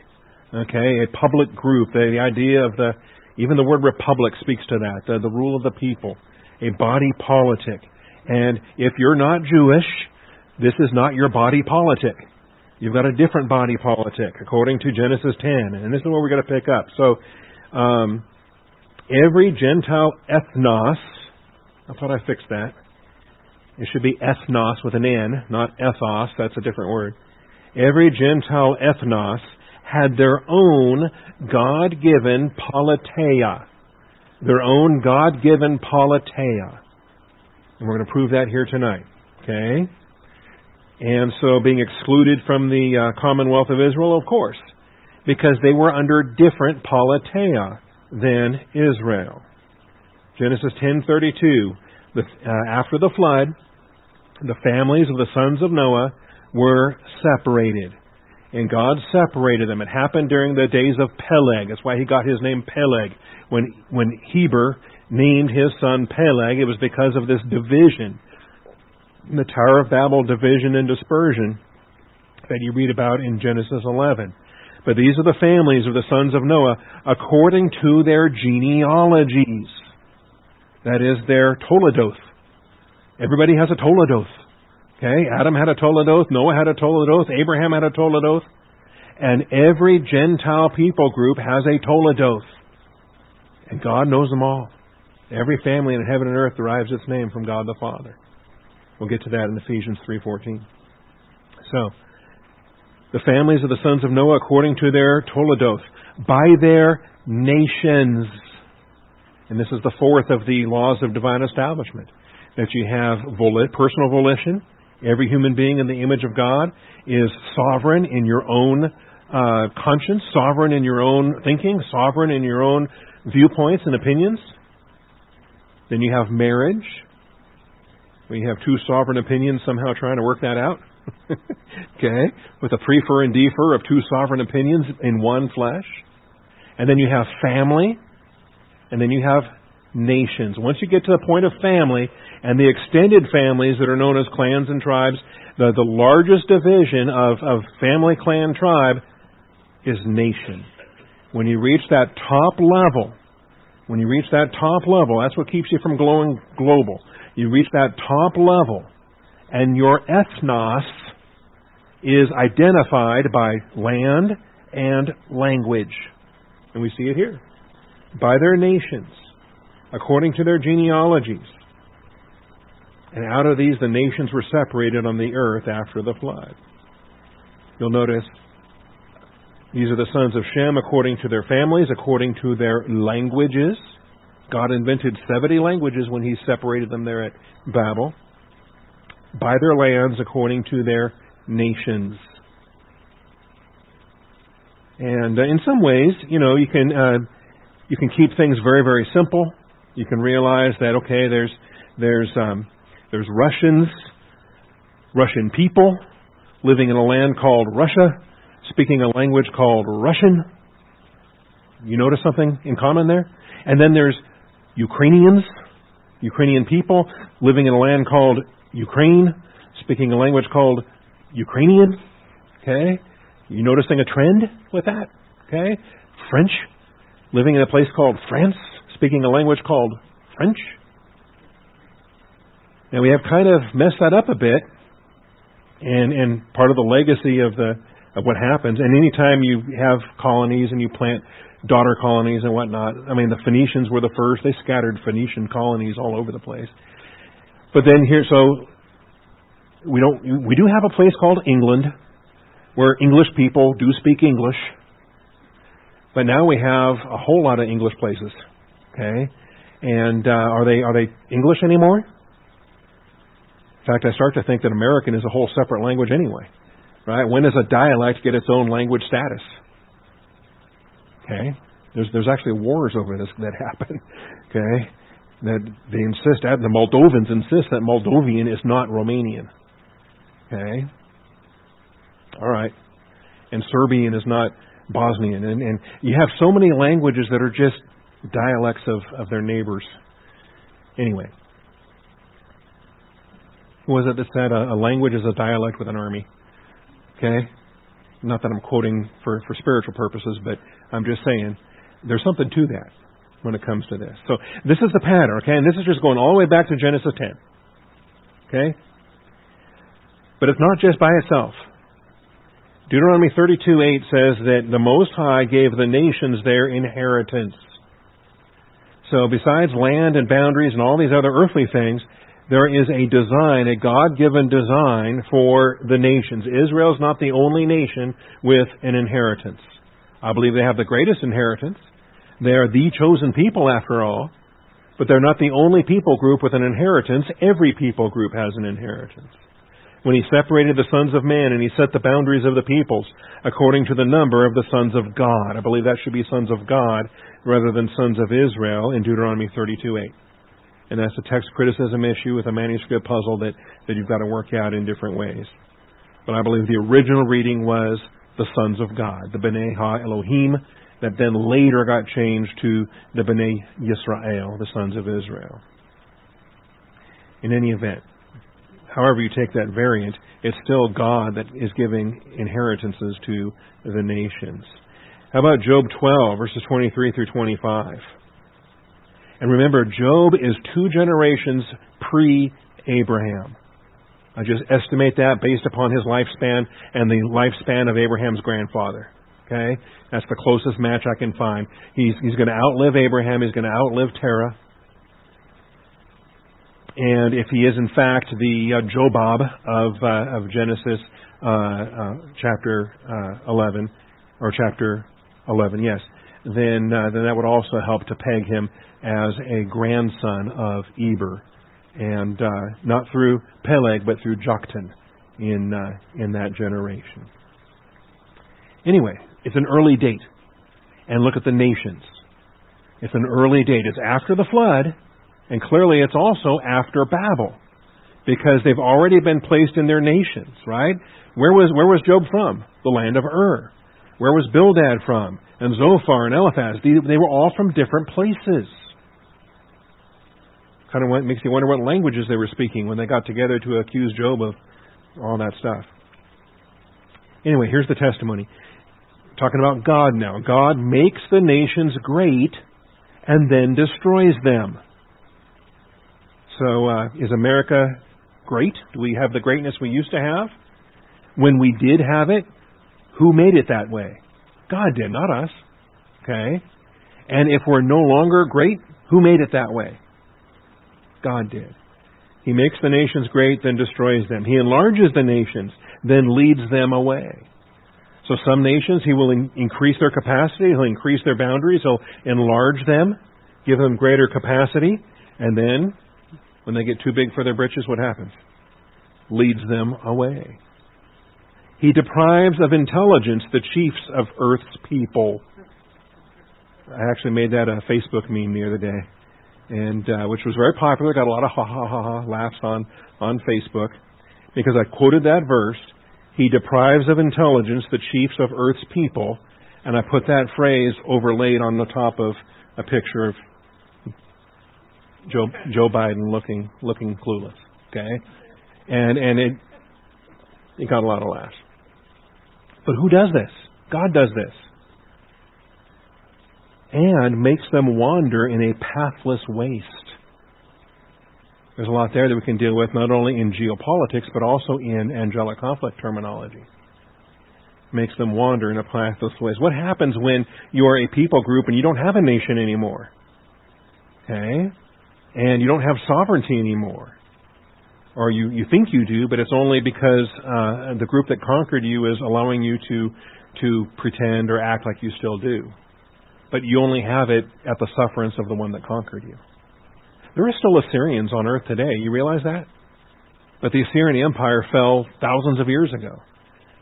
Okay, a public group. The, the idea of the, even the word republic speaks to that. The, the rule of the people, a body politic. And if you're not Jewish, this is not your body politic. You've got a different body politic, according to Genesis 10. And this is where we're going to pick up. So, um, every Gentile ethnos, I thought I fixed that. It should be ethnos with an N, not ethos. That's a different word. Every Gentile ethnos had their own God given politeia. Their own God given politeia. And we're going to prove that here tonight. Okay? And so being excluded from the uh, Commonwealth of Israel, of course, because they were under different politeia than Israel. Genesis 10:32, uh, after the flood, the families of the sons of Noah were separated. And God separated them. It happened during the days of Peleg. That's why he got his name Peleg. When, when Heber named his son Peleg, it was because of this division the Tower of Babel division and dispersion that you read about in Genesis 11. But these are the families of the sons of Noah according to their genealogies. That is their Toledoth. Everybody has a Toledoth. Okay? Adam had a Toledoth, Noah had a Toledoth, Abraham had a Toledoth, and every Gentile people group has a Toledoth. And God knows them all. Every family in heaven and earth derives its name from God the Father. We'll get to that in Ephesians 3:14. So, the families of the sons of Noah according to their Toledoth, by their nations. And this is the fourth of the laws of divine establishment. That you have personal volition. Every human being in the image of God is sovereign in your own uh, conscience, sovereign in your own thinking, sovereign in your own viewpoints and opinions. Then you have marriage. We have two sovereign opinions somehow trying to work that out. okay? With a prefer and defer of two sovereign opinions in one flesh. And then you have family. And then you have nations. Once you get to the point of family and the extended families that are known as clans and tribes, the, the largest division of, of family, clan, tribe is nation. When you reach that top level, when you reach that top level, that's what keeps you from glowing global. You reach that top level, and your ethnos is identified by land and language. And we see it here. By their nations, according to their genealogies. And out of these, the nations were separated on the earth after the flood. You'll notice these are the sons of Shem according to their families, according to their languages. God invented 70 languages when He separated them there at Babel. By their lands, according to their nations. And uh, in some ways, you know, you can uh, you can keep things very, very simple. You can realize that okay, there's there's um, there's Russians, Russian people living in a land called Russia, speaking a language called Russian. You notice something in common there? And then there's Ukrainians, Ukrainian people living in a land called Ukraine, speaking a language called Ukrainian. Okay? You noticing a trend with that? Okay? French, living in a place called France, speaking a language called French. And we have kind of messed that up a bit. And, and part of the legacy of the of what happens. And anytime you have colonies and you plant daughter colonies and whatnot, I mean the Phoenicians were the first. They scattered Phoenician colonies all over the place. But then here, so we don't we do have a place called England where English people do speak English. But now we have a whole lot of English places. Okay? And uh, are they are they English anymore? In fact, I start to think that American is a whole separate language anyway. Right? When does a dialect get its own language status? Okay? There's there's actually wars over this that happen. Okay? That they insist the Moldovans insist that Moldovan is not Romanian. Okay? All right. And Serbian is not Bosnian. And, and you have so many languages that are just dialects of, of their neighbors. Anyway, was it that said a, a language is a dialect with an army? Okay? Not that I'm quoting for, for spiritual purposes, but I'm just saying there's something to that when it comes to this. So this is the pattern, okay? And this is just going all the way back to Genesis 10. Okay? But it's not just by itself. Deuteronomy 32:8 says that the Most High gave the nations their inheritance. So besides land and boundaries and all these other earthly things, there is a design, a God given design for the nations. Israel is not the only nation with an inheritance. I believe they have the greatest inheritance. They are the chosen people, after all. But they're not the only people group with an inheritance. Every people group has an inheritance. When he separated the sons of man and he set the boundaries of the peoples according to the number of the sons of God. I believe that should be sons of God rather than sons of Israel in Deuteronomy 32 8 and that's a text criticism issue with a manuscript puzzle that, that you've got to work out in different ways. But I believe the original reading was the sons of God, the B'nai Ha Elohim, that then later got changed to the B'nai Yisrael, the sons of Israel. In any event, however you take that variant, it's still God that is giving inheritances to the nations. How about Job 12, verses 23 through 25? And remember, Job is two generations pre Abraham. I just estimate that based upon his lifespan and the lifespan of Abraham's grandfather. Okay? That's the closest match I can find. He's, he's going to outlive Abraham. He's going to outlive Terah. And if he is, in fact, the uh, Jobab of, uh, of Genesis uh, uh chapter uh, 11, or chapter 11, yes, then, uh, then that would also help to peg him as a grandson of Eber, and uh, not through Peleg, but through Joktan in uh, in that generation. Anyway, it's an early date. And look at the nations. It's an early date. It's after the flood, and clearly it's also after Babel. Because they've already been placed in their nations, right? Where was where was Job from? The land of Ur. Where was Bildad from? And Zophar and Eliphaz. They were all from different places. Kind of makes you wonder what languages they were speaking when they got together to accuse Job of all that stuff. Anyway, here's the testimony. Talking about God now. God makes the nations great and then destroys them. So, uh, is America great? Do we have the greatness we used to have? When we did have it, who made it that way? God did, not us. Okay? And if we're no longer great, who made it that way? God did. He makes the nations great, then destroys them. He enlarges the nations, then leads them away. So some nations, He will in- increase their capacity, He'll increase their boundaries, He'll enlarge them, give them greater capacity, and then, when they get too big for their britches, what happens? Leads them away. He deprives of intelligence the chiefs of earth's people. I actually made that a Facebook meme the other day, and uh, which was very popular. Got a lot of ha ha ha ha laughs on on Facebook because I quoted that verse. He deprives of intelligence the chiefs of earth's people, and I put that phrase overlaid on the top of a picture of Joe Joe Biden looking looking clueless. Okay, and and it it got a lot of laughs. But who does this? God does this. And makes them wander in a pathless waste. There's a lot there that we can deal with, not only in geopolitics, but also in angelic conflict terminology. Makes them wander in a pathless waste. What happens when you're a people group and you don't have a nation anymore? Okay? And you don't have sovereignty anymore or you, you think you do, but it's only because uh, the group that conquered you is allowing you to to pretend or act like you still do. But you only have it at the sufferance of the one that conquered you. There are still Assyrians on earth today. You realize that? But the Assyrian Empire fell thousands of years ago.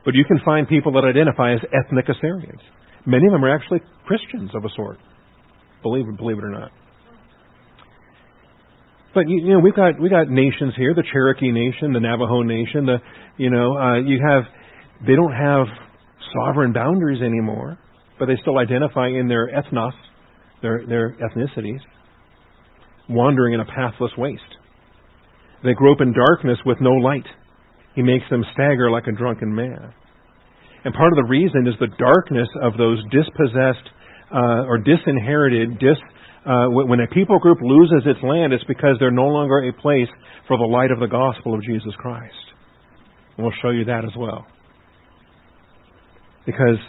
But you can find people that identify as ethnic Assyrians. Many of them are actually Christians of a sort. Believe believe it or not. But you, you know, we've got we got nations here: the Cherokee Nation, the Navajo Nation. The you know, uh, you have they don't have sovereign boundaries anymore, but they still identify in their ethnos, their their ethnicities, wandering in a pathless waste. They grope in darkness with no light. He makes them stagger like a drunken man. And part of the reason is the darkness of those dispossessed uh, or disinherited, dis uh, when a people group loses its land, it's because they're no longer a place for the light of the gospel of Jesus Christ. And we'll show you that as well. Because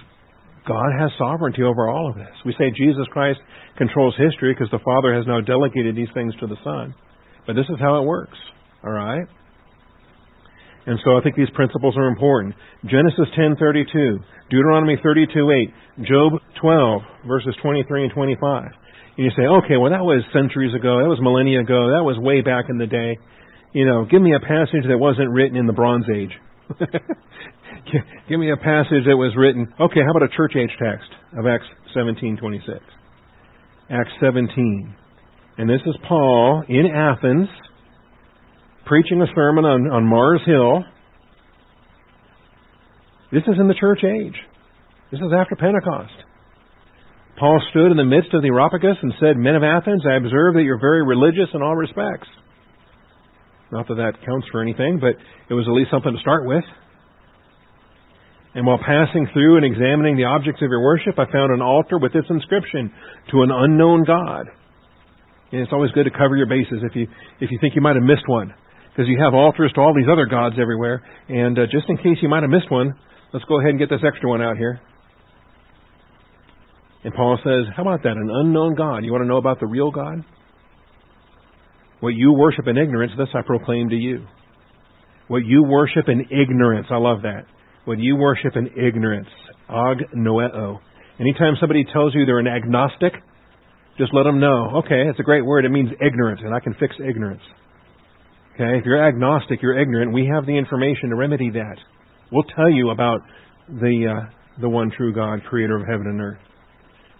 God has sovereignty over all of this. We say Jesus Christ controls history because the Father has now delegated these things to the Son. But this is how it works. All right? And so I think these principles are important. Genesis 10:32, Deuteronomy 32:8, Job 12 verses 23 and 25. And you say, okay, well, that was centuries ago. That was millennia ago. That was way back in the day. You know, give me a passage that wasn't written in the Bronze Age. give me a passage that was written. Okay, how about a church age text of Acts 17:26? Acts 17. And this is Paul in Athens preaching a sermon on, on Mars Hill. This is in the church age. This is after Pentecost. Paul stood in the midst of the Areopagus and said, Men of Athens, I observe that you're very religious in all respects. Not that that counts for anything, but it was at least something to start with. And while passing through and examining the objects of your worship, I found an altar with this inscription, To an unknown God. And it's always good to cover your bases if you, if you think you might have missed one. Because you have altars to all these other gods everywhere. And uh, just in case you might have missed one, let's go ahead and get this extra one out here. And Paul says, How about that? An unknown God. You want to know about the real God? What you worship in ignorance, this I proclaim to you. What you worship in ignorance, I love that. What you worship in ignorance, ag noeo. Anytime somebody tells you they're an agnostic, just let them know, okay, it's a great word. It means ignorant, and I can fix ignorance. Okay, if you're agnostic, you're ignorant. We have the information to remedy that. We'll tell you about the uh, the one true God, creator of heaven and earth.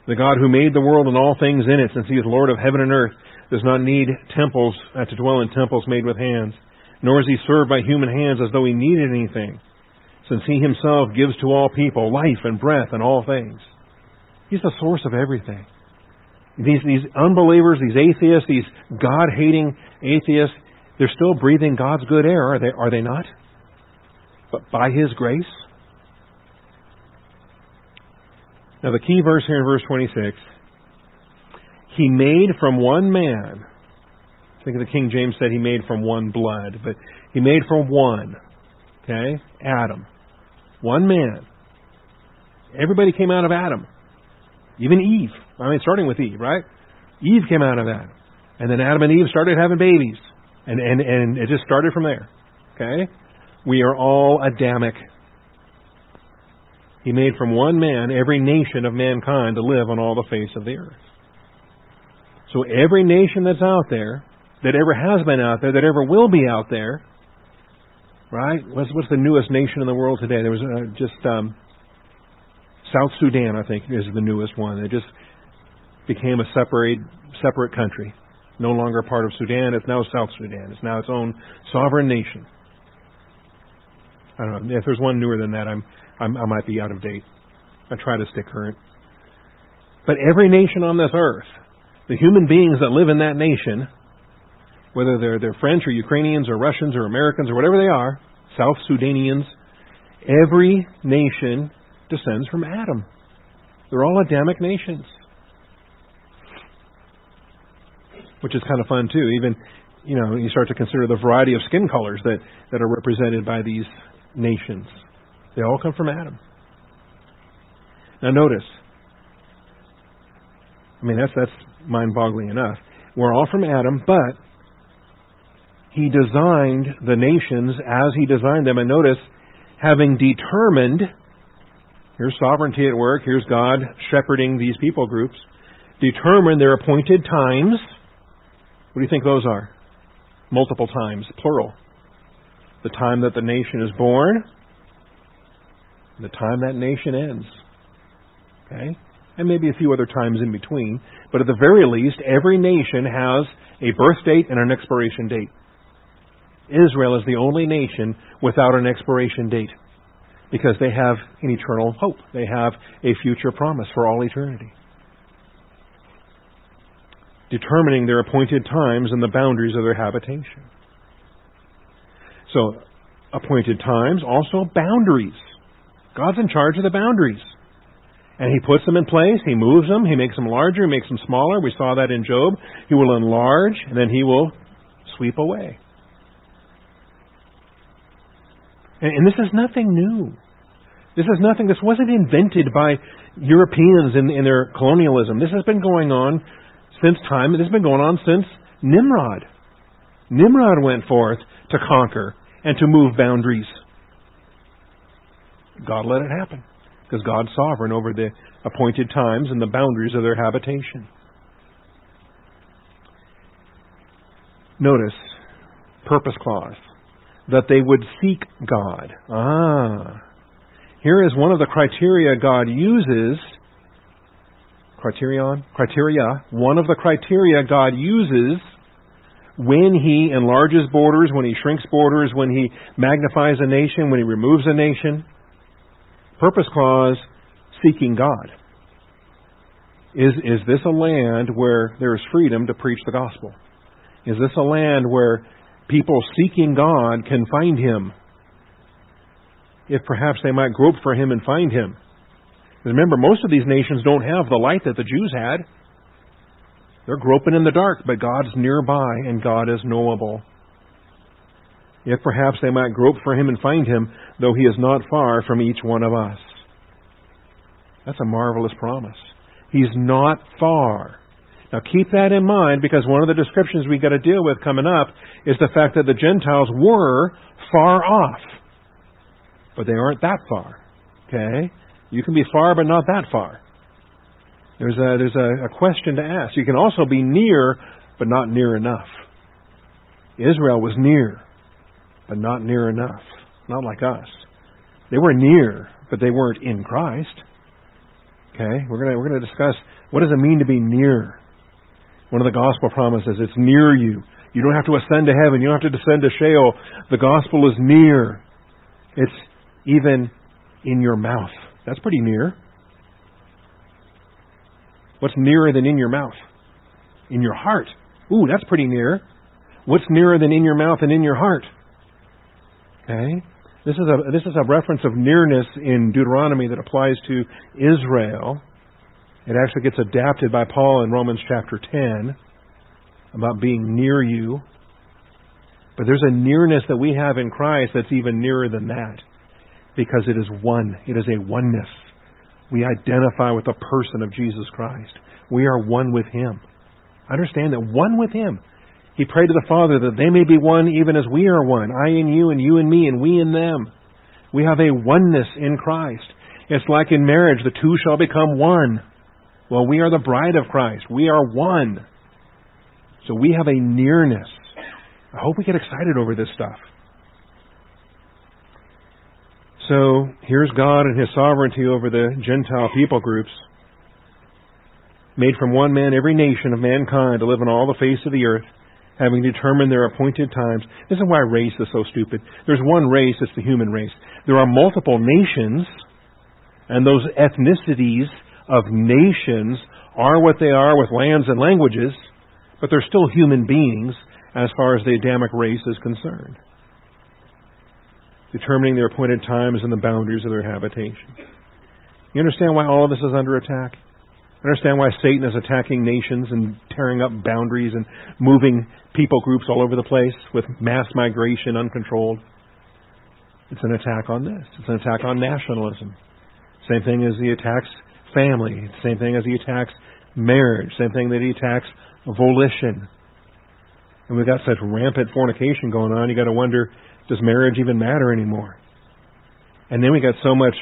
The God who made the world and all things in it, since he is Lord of heaven and earth, does not need temples uh, to dwell in temples made with hands, nor is he served by human hands as though he needed anything, since he himself gives to all people life and breath and all things. He's the source of everything. These, these unbelievers, these atheists, these God hating atheists, they're still breathing God's good air, are they, are they not? But by His grace? Now, the key verse here in verse 26 He made from one man, I think the King James said He made from one blood, but He made from one, okay? Adam. One man. Everybody came out of Adam. Even Eve. I mean, starting with Eve, right? Eve came out of Adam. And then Adam and Eve started having babies. And, and, and it just started from there. Okay? We are all Adamic. He made from one man every nation of mankind to live on all the face of the earth. So every nation that's out there, that ever has been out there, that ever will be out there, right? What's, what's the newest nation in the world today? There was uh, just um, South Sudan, I think, is the newest one. It just became a separate separate country, no longer part of Sudan. It's now South Sudan. It's now its own sovereign nation. I don't know if there's one newer than that. I'm, I'm I might be out of date. I try to stay current. But every nation on this earth, the human beings that live in that nation, whether they're they're French or Ukrainians or Russians or Americans or whatever they are, South Sudanians, every nation descends from Adam. They're all Adamic nations. Which is kind of fun too. Even you know, you start to consider the variety of skin colors that, that are represented by these nations. They all come from Adam. Now notice. I mean that's that's mind boggling enough. We're all from Adam, but he designed the nations as he designed them. And notice, having determined Here's sovereignty at work. Here's God shepherding these people groups. Determine their appointed times. What do you think those are? Multiple times, plural. The time that the nation is born, the time that nation ends. Okay? And maybe a few other times in between. But at the very least, every nation has a birth date and an expiration date. Israel is the only nation without an expiration date because they have an eternal hope. They have a future promise for all eternity. Determining their appointed times and the boundaries of their habitation. So, appointed times, also boundaries. God's in charge of the boundaries. And He puts them in place, He moves them, He makes them larger, He makes them smaller. We saw that in Job. He will enlarge, and then He will sweep away. And, this is nothing new. This is nothing. This wasn't invented by Europeans in, in their colonialism. This has been going on since time. This has been going on since Nimrod. Nimrod went forth to conquer and to move boundaries. God let it happen because God's sovereign over the appointed times and the boundaries of their habitation. Notice, purpose clause that they would seek God. Ah. Here is one of the criteria God uses. Criterion? Criteria. One of the criteria God uses when He enlarges borders, when He shrinks borders, when He magnifies a nation, when He removes a nation. Purpose clause seeking God. Is, is this a land where there is freedom to preach the gospel? Is this a land where people seeking God can find Him. If perhaps they might grope for Him and find Him. Remember, most of these nations don't have the light that the Jews had. They're groping in the dark, but God's nearby and God is knowable. If perhaps they might grope for Him and find Him, though He is not far from each one of us. That's a marvelous promise. He's not far. Now keep that in mind because one of the descriptions we've got to deal with coming up is the fact that the Gentiles were far off. But they aren't that far. Okay? You can be far but not that far. There's a, there's a, a question to ask. You can also be near but not near enough. Israel was near, but not near enough. Not like us. They were near, but they weren't in Christ. Okay, we're gonna we're gonna discuss what does it mean to be near. One of the gospel promises it's near you. You don't have to ascend to heaven. You don't have to descend to Sheol. The gospel is near. It's even in your mouth. That's pretty near. What's nearer than in your mouth? In your heart. Ooh, that's pretty near. What's nearer than in your mouth and in your heart? Okay? This is a this is a reference of nearness in Deuteronomy that applies to Israel. It actually gets adapted by Paul in Romans chapter 10 about being near you. But there's a nearness that we have in Christ that's even nearer than that because it is one. It is a oneness. We identify with the person of Jesus Christ. We are one with Him. Understand that one with Him. He prayed to the Father that they may be one even as we are one. I in you and you in me and we in them. We have a oneness in Christ. It's like in marriage, the two shall become one. Well, we are the bride of Christ. We are one. So we have a nearness. I hope we get excited over this stuff. So here's God and His sovereignty over the Gentile people groups, made from one man every nation of mankind to live on all the face of the earth, having determined their appointed times. This is why race is so stupid. There's one race, it's the human race. There are multiple nations, and those ethnicities of nations are what they are with lands and languages but they're still human beings as far as the Adamic race is concerned, determining their appointed times and the boundaries of their habitation. You understand why all of this is under attack? Understand why Satan is attacking nations and tearing up boundaries and moving people groups all over the place with mass migration uncontrolled? It's an attack on this. It's an attack on nationalism. Same thing as he attacks family. Same thing as he attacks marriage. Same thing that he attacks volition. And we've got such rampant fornication going on, you got to wonder does marriage even matter anymore? And then we got so much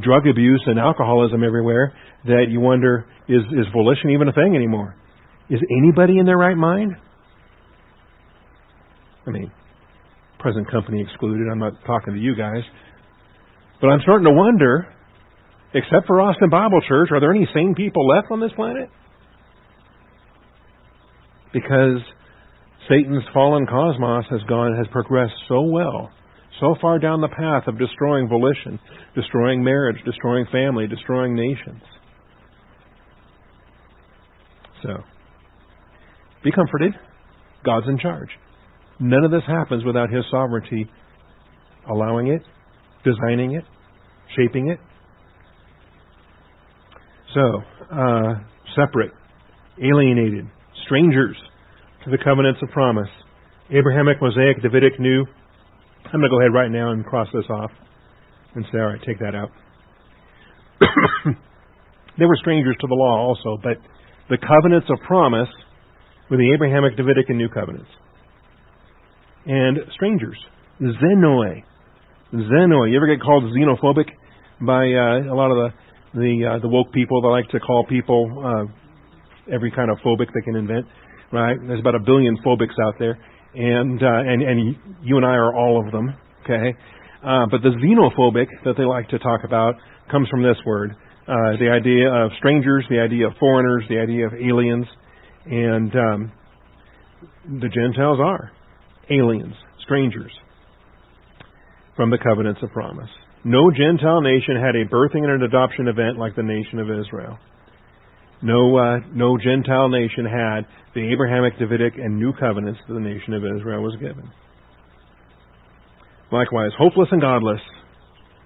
drug abuse and alcoholism everywhere that you wonder is, is volition even a thing anymore? Is anybody in their right mind? I mean, present company excluded. I'm not talking to you guys. But I'm starting to wonder, except for Austin Bible Church, are there any sane people left on this planet? because Satan's fallen cosmos has gone has progressed so well, so far down the path of destroying volition, destroying marriage, destroying family, destroying nations. So, be comforted. God's in charge. None of this happens without His sovereignty allowing it, designing it, shaping it. So, uh, separate, alienated, strangers to the covenants of promise. Abrahamic, Mosaic, Davidic, New. I'm going to go ahead right now and cross this off and say, all right, take that out. they were strangers to the law also, but the covenants of promise were the Abrahamic, Davidic, and New covenants. And strangers, xenoi. Xenoi. You ever get called xenophobic by uh, a lot of the the uh, the woke people that like to call people uh, every kind of phobic they can invent, right? There's about a billion phobics out there, and uh, and and you and I are all of them, okay? Uh, but the xenophobic that they like to talk about comes from this word, uh, the idea of strangers, the idea of foreigners, the idea of aliens, and um, the Gentiles are aliens, strangers from the covenants of promise. No Gentile nation had a birthing and an adoption event like the nation of Israel. No, uh, no Gentile nation had the Abrahamic, Davidic, and new covenants that the nation of Israel was given. Likewise, hopeless and godless.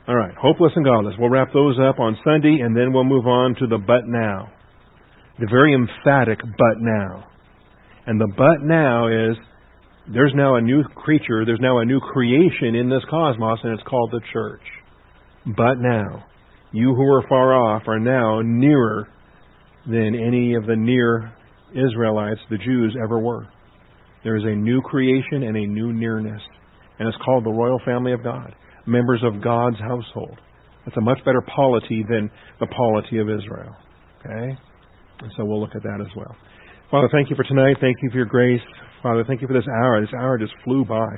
All right, hopeless and godless. We'll wrap those up on Sunday, and then we'll move on to the but now. The very emphatic but now. And the but now is there's now a new creature, there's now a new creation in this cosmos, and it's called the church. But now, you who are far off are now nearer than any of the near Israelites, the Jews, ever were. There is a new creation and a new nearness. And it's called the royal family of God, members of God's household. It's a much better polity than the polity of Israel. Okay? And so we'll look at that as well. Father, thank you for tonight. Thank you for your grace. Father, thank you for this hour. This hour just flew by.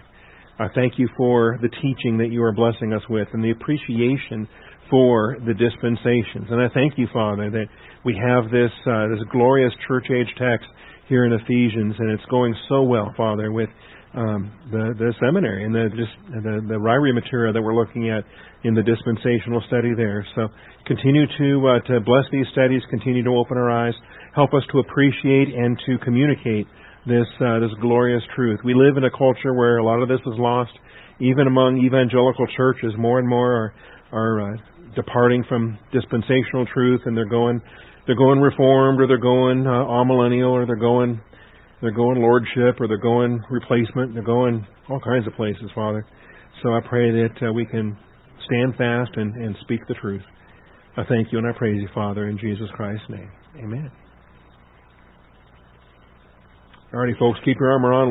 I thank you for the teaching that you are blessing us with and the appreciation for the dispensations. And I thank you, Father, that we have this uh, this glorious church age text here in Ephesians, and it's going so well, Father, with um, the the seminary and the just the the Ryrie material that we're looking at in the dispensational study there. So continue to uh, to bless these studies, continue to open our eyes, help us to appreciate and to communicate this uh, this glorious truth. We live in a culture where a lot of this is lost, even among evangelical churches. More and more are are uh, departing from dispensational truth, and they're going they're going reformed, or they're going uh, amillennial, or they're going they're going lordship, or they're going replacement. They're going all kinds of places, Father. So I pray that uh, we can stand fast and, and speak the truth. I thank you and I praise you, Father, in Jesus Christ's name. Amen. Alrighty, folks, keep your armor on.